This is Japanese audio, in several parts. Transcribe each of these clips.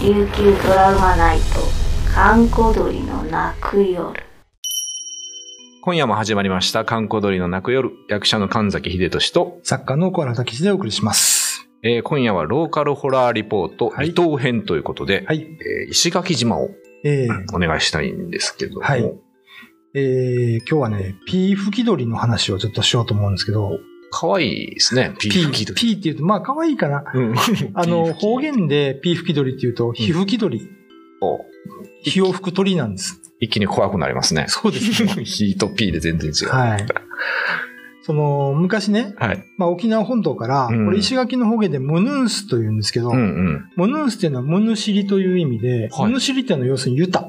琉球ドラマナイト閑古鳥の泣く夜今夜も始まりました、観光鳥の泣く夜、役者の神崎秀俊と、作家の小原武史でお送りします。えー今夜はローカルホラーリポート、はい。離島編ということで、はい。えー石垣島をえー。お願いしたいんですけども、はい。えー今日はね、ピー吹き鳥の話をちょっとしようと思うんですけど、可愛いですね、ピー吹き鳥。ピーって言うと、まあ可愛いかな。うん あの、方言でピー吹き鳥って言うと、皮吹き鳥、お火を吹く鳥なんです。一気に怖くなりますね。そうですね。ヒーとピーで全然違う。はい。その、昔ね、はい。まあ沖縄本島から、うんこれ石垣の方言でムヌンスと言うんですけど、うんうん。ムヌンスっていうのは物知りという意味で、はい物知りっていうのは要するにユタ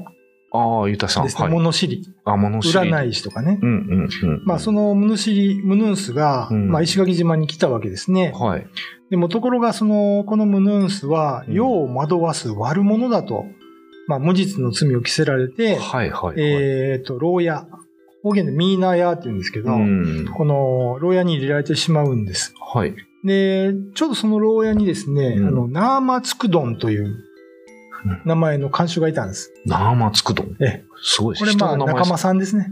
ああ、ゆたさん。ですね。はい。物知り。あ、物知り。占い師とかね。うんうんうん。まあ、そのムヌシリ、ムヌンスが、うんまあ、石垣島に来たわけですね。はい。でも、ところが、その、このムヌンスは、うん世を惑わす悪者だと、まあ、無実の罪を着せられて、はいはいはい。えっ、と、牢屋、方言でミーナー屋って言うんですけど、うん。この牢屋に入れられてしまうんです。はい。で、ちょうどその牢屋にですね、うんあの、ナーマツクドンという名前の看守がいたんです。ナーマつくどん。ええすごいこれ、まあ、仲間さんですね。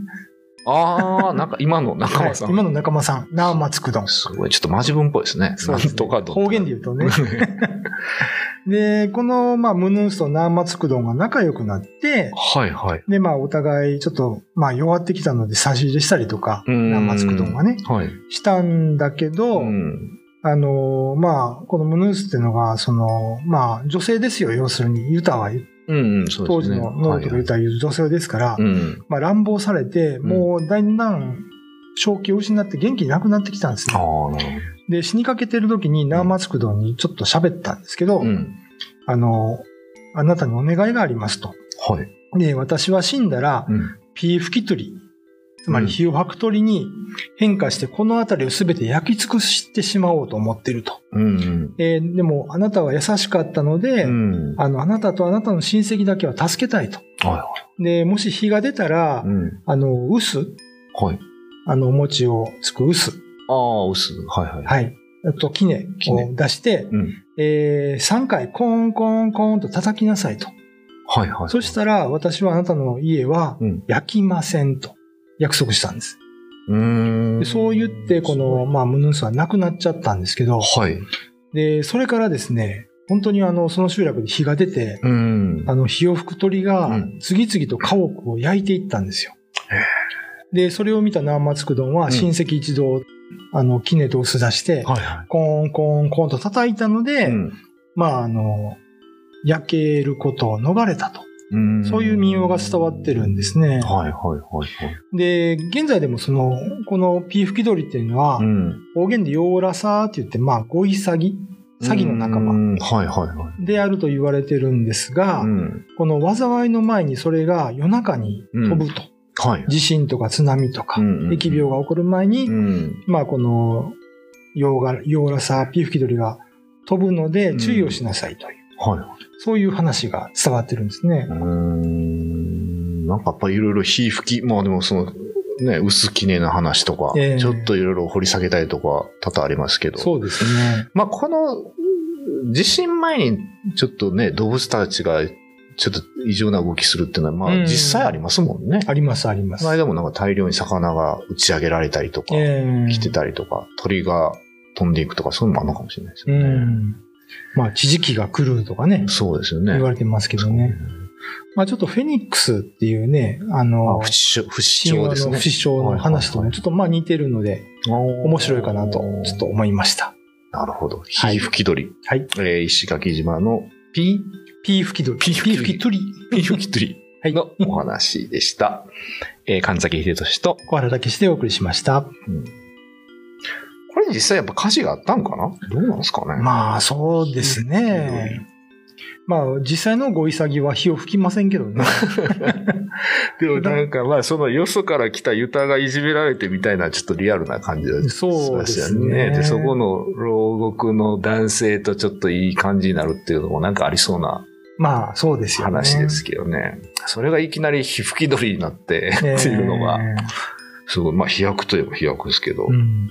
ああ、なんか今の仲間さん。はい今の仲間さん、ナーマツクドン。すごい、ちょっとマジ文っぽいですね。そうですとかどん方言で言うとね。で、この、まあ、ムヌンスとナーマツクドンが仲良くなって、はいはい。で、まあ、お互いちょっと、まあ、弱ってきたので差し入れしたりとか、ナうんーマツクドンがね、はい。したんだけど、うん。あの、まあ、このムヌンスっていうのが、その、まあ、女性ですよ、要するに。ユタは、うんうん、そう当。時のノルとかユタは女性ですから、うん。まあ、乱暴されて、んもう、だんだん、正気を失って元気なくなってきたんですね。なるほで、死にかけてる時にナーマツクドンにちょっと喋ったんですけど、ど。うん。あの、あなたにお願いがありますと。はい。で、私は死んだら、うん。ピー吹き鳥、つまり火を吐く鳥に変化してこの辺りを全て焼き尽くしてしまおうと思っていると。うん。えーでも、あなたは優しかったので、うん。あの、あなたとあなたの親戚だけは助けたいと。はで、もし火が出たら、い。うん。あの、臼、はい。あの、お餅をつく臼、ああ、薄。はいはい。はい。あと、キネを出して、うん。え3回コーンコーンコーンと叩きなさいと。はいはい。そしたら、私はあなたの家はうん。焼きませんと約束したんです。うでそう言って、この、まあ、ムヌンスは亡くなっちゃったんですけど、はい。で、それからですね、本当にあの、その集落で火が出て、うん。あの、火を吹く鳥がうん次々と家屋を焼いていったんですよ。で、それを見たナーマツクドンはうん親戚一同、あの、キネと薄出して、はいはコーンコーンコーンと叩いたので、い。うん。まあ、あの、焼けることを逃れたと。うんそういう民謡が伝わってるんですね。はいはいはいはい。で、現在でもその、このピー吹き鳥っていうのは、うん。方言でヨーラサーって言って、まあ、ゴイサギ、詐欺の仲間。であると言われてるんですが、うん。この災いの前にそれが夜中に飛ぶと。はい。地震とか津波とか、うんうん疫病が起こる前に、うん。まあ、この、ヨーガ、ヨーラサー、ピー吹き鳥が飛ぶのでうん注意をしなさいという、はい。そういう話が伝わってるんですねう。ーん。なんかやっぱいろいろ火吹き、まあでもその、ね、薄きねな話とか、ええちょっといろいろ掘り下げたいとか多々ありますけど。そうですね。まあこの、地震前にちょっとね、動物たちがちょっと異常な動きするっていうのは、まうんあ実際ありますもんね。あります、ありますこの。間もなんか大量に魚が打ち上げられたりとか、ええ来てたりとか、鳥が飛んでいくとか、そういうのもあるのかもしれないですうよね。ん。まあ、地磁気が来るとかね、そうですよね。言われてますけどね。まあ、ちょっとフェニックスっていうね、ああの、不死鳥不死神話鳥ですね。の不死鳥の話ともちょっとまあ似てるので、面面白いかなと、ちょっと思いました。なるほど。はい火吹き鳥。はい。えー石垣島のピピー吹き鳥。ピー吹き鳥。ー吹き鳥はい。のお話でした。えー神崎秀俊と、小原武史でお送りしました。うんこれ実際やっぱ火事があったんかな？どうなんですかね？まあ、そうですね。まあ、実際のご潔は火を吹きませんけどね。でもなんかまあそのよそから来たユタがいじめられてみたいなちょっとリアルな感じがしそうまですすよね。ね。で、そこの牢獄の男性とちょっといい感じになるっていうのもなんかありそうなまあ、そうですよね。話ですけどね。それがいきなり火吹き鳥になってっていうのが、えすごい、まあ飛躍といえば飛躍ですけど、えうん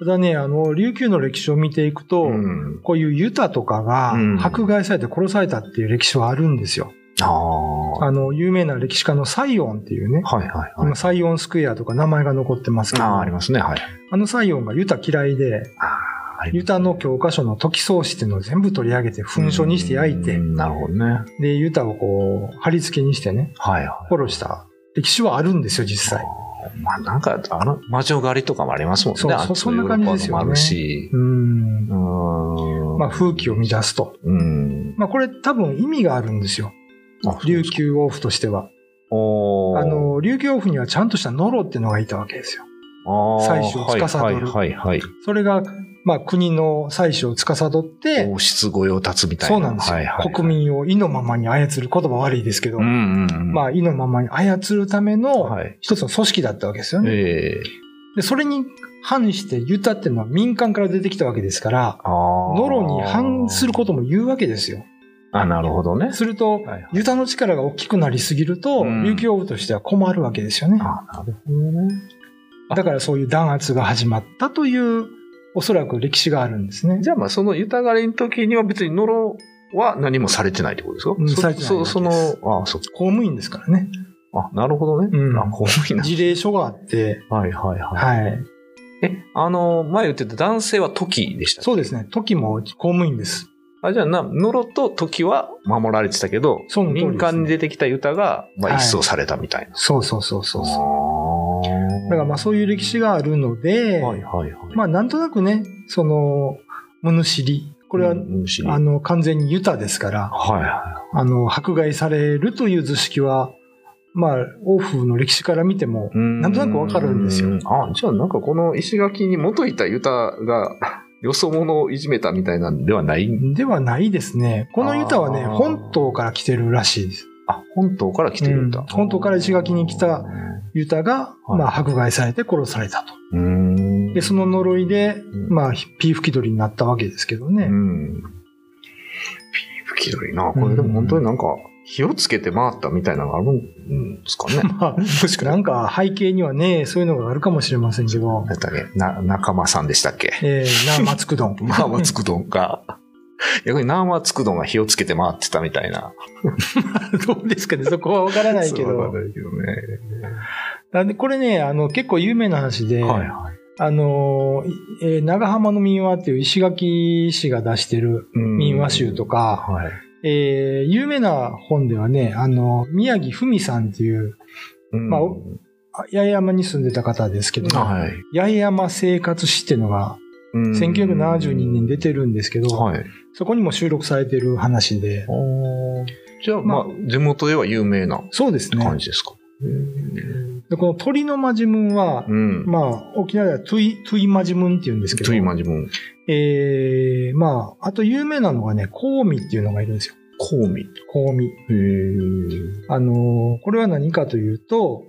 ただね、あの、琉球の歴史を見ていくと、うん。こういうユタとかがうん迫害されて殺されたっていう歴史はあるんですよ。ああ。はあの、有名な歴史家のサイオンっていうねい、はいはい。今サイオンスクエアとか名前が残ってますけど、ああ、あありますね。はい。のサイオンがユタ嫌いで、ああ、ありますユタの教科書の時創史っていうのを全部取り上げて噴書にして焼いてう、んなるほどね。で、ユタをこう、貼り付けにしてね、はいはい。殺した歴史はあるんですよ、実際。まあなんか、あの、魔女狩りとかもありますもんね。そうそそんな感じですよねもあるし。うん。まあ、風紀を乱すと。うん。まあ、これ多分意味があるんですよ。あ琉。球王府としては。おーあ、の、琉球王府にはちゃんとしたノロっていうのがいたわけですよ。あー祭祀を司るはいはいはいはい。それが、まあ、国の祭祀を司って、王室御用達みたいな。そうなんですよ、はいはいはい国民を意のままに操る言葉悪いですけど、うんうんうん。まあ、意のままに操るためのはい。一つの組織だったわけですよね。ええで、それに反してユタっていうのは民間から出てきたわけですから。ノロに反することも言うわけですよ。あ、なるほどね。すると、はいはいユタの力が大きくなりすぎると、うん琉球王府としては困るわけですよね。あなるほどね。あだからそういう弾圧が始まったという、おそらく歴史があるんですね。じゃあまあそのユタ狩りの時には別にノロは何もされてないってことですか、そうんされてないそそのわけです、あそっ公務員ですからね。か。あ、なるほどね。うんあ、公務員な。事例書があって、はいはいはい。はい。え、あの、前言ってた男性は時でしたそうですね。時も公務員です。あ、じゃあな、ノロと時は守られてたけど、そね民間に出てきたユタが、まあはい一掃されたみたいな。そうそうそうそうそう。あだからまあそういう歴史があるので、はいはいはい。まあなんとなくね、その、物知り。これは、うんあの、完全にユタですから、はいはあの、迫害されるという図式は、まあ、王府の歴史から見ても、い。なんとなくわかるんですようあ、じゃあなんかこの石垣に元いたユタが、よそ者をいじめたみたいなんではない？ではないですね。このユタはね、本島から来てるらしいです。あ、本島から来てるユタ。うん本島から石垣に来たユタが、はいまあ、迫害されて殺されたと。で、その呪いで、うんまあ、ピー吹き鳥になったわけですけどね。うん。ピー吹き鳥な。これでも本当になんか、火をつけて回ったみたいなのがあるんですかね。まあ、もしかなんか背景にはね、そういうのがあるかもしれませんけど、何だっけ？な、仲間さんでしたっけ？えー、な、松くどん。ナーマつくどんが、逆にナーマつくどんが火をつけて回ってたみたいな。どうですかね、そこはわからないけどないけどね。なんで、これね、あの、結構有名な話で、はいはい。あの、いえー長浜の民話っていう石垣市が出してる民話集とか、はい。えー有名な本ではね、あの、宮城文さんっていう、うんまあ八重山に住んでた方ですけど、はい。八重山生活史っていうのが、うん1972年に出てるんですけど、はい。そこにも収録されてる話で、じゃあ、まあ、地元では有名なそうですね。感じですか？でこの鳥のマジムンは、うん。まあ、沖縄ではトゥイ、トゥイマジムンって言うんですけど、トゥイマジムン。えー、まあ、あと有名なのがね、コウミっていうのがいるんですよ。コウミ。コウミ。あのーこれは何かというと、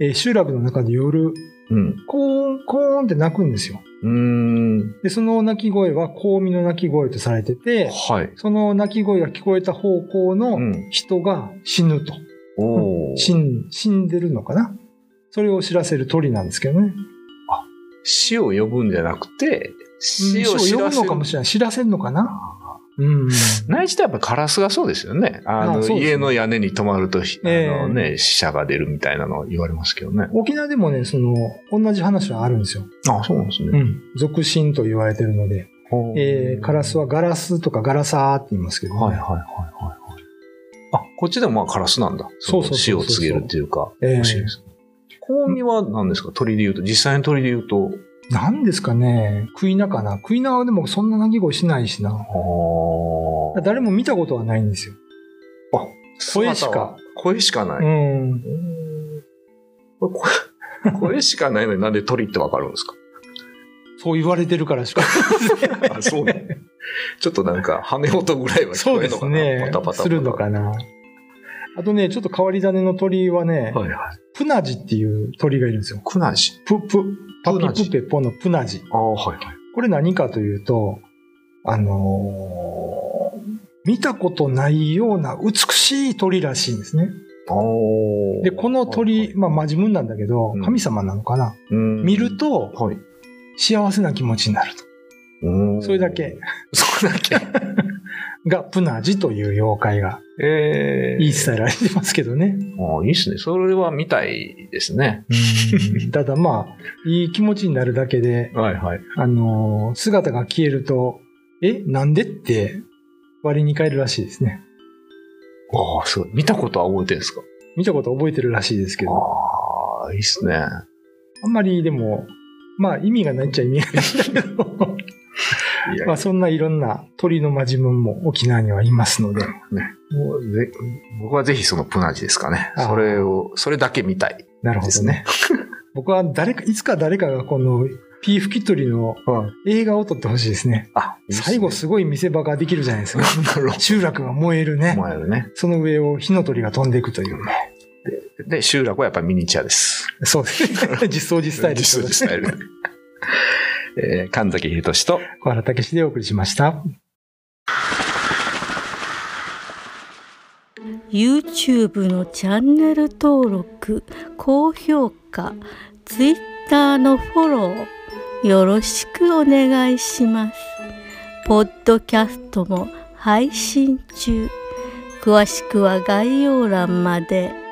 えー集落の中で夜、うん。コーン、コーンって鳴くんですよ。うーん。で、その鳴き声はコウミの鳴き声とされてて、はい。その鳴き声が聞こえた方向のうん人が死ぬと。おー死ん、死んでるのかな？それを知らせる鳥なんですけどね。死を呼ぶんじゃなくて、死を呼ぶのかもしれない。知らせるのかな？うん。内地ってやっぱカラスがそうですよね。あの、あそうですね家の屋根に止まると、あええのね、死者が出るみたいなの言われますけどね。沖縄でもね、その、同じ話はあるんですよ。あ、そうなんですね。うん。俗心と言われてるので、えー、カラスはガラスとかガラサーって言いますけど、ね、はいはいはいはいはい。あ、こっちでもまあカラスなんだ。そうそうそうそうの死を告げるっていうか。ええ面白いですね。コウミは何ですか？鳥で言うと、実際の鳥で言うと。なんですかね、クイナかな。クイナはでもそんな鳴き声しないしな。あ誰も見たことはないんですよ。声しか。声しかない。うん。これ声声しかないのに なんで鳥ってわかるんですか？そう言われてるからしか。あ、そうね。ちょっとなんか、羽音ぐらいは聞こえるのかなすねパタパタパ。タするのかな。あとね、ちょっと変わり種の鳥はね、はいはい。プナジっていう鳥がいるんですよ。クナジ。プ、プ、パピプペポのプナジ。ああ、はいはい。これ何かというと、あのー見たことないような美しい鳥らしいんですね。で、この鳥、まあ、マジムンなんだけどうん、神様なのかな、うん、見ると、はい。幸せな気持ちになると。それだ。けそれだけ。がプナジという妖怪がえ言い伝えられてますけどね。ああ、いいっすね。それは見たいですね。うんただまあ、いい気持ちになるだけで、はいはい。あのー姿が消えると、え、なんでって割に変えるらしいですね。ああ、すごい。見たことは覚えてるんですか？見たこと覚えてるらしいですけど、ああ、いいっすね。あんまりでも、まあ意味がないっちゃ意味がないんだけど、まあそんないろんな鳥のマジムンも沖縄にはいますので、もうぜ僕はぜひそのプナジですかね。それを、それだけ見たいなるほどね。僕は誰か、いつか誰かがこのピーフキトリの映画を撮ってほしいですね。あ、いいっすね最後すごい見せ場ができるじゃないですか。集落が燃えるねど。。前のね。その上を火の鳥が飛んでいくというね。で、集落はやっぱりミニチュアです。そうです ね。実装実スタイル。実装実スタイル。えー神崎秀俊と、小原武史でお送りしました。YouTube のチャンネル登録高評価 Twitter のフォローよろしくお願いしますポッドキャストも配信中詳しくは概要欄まで。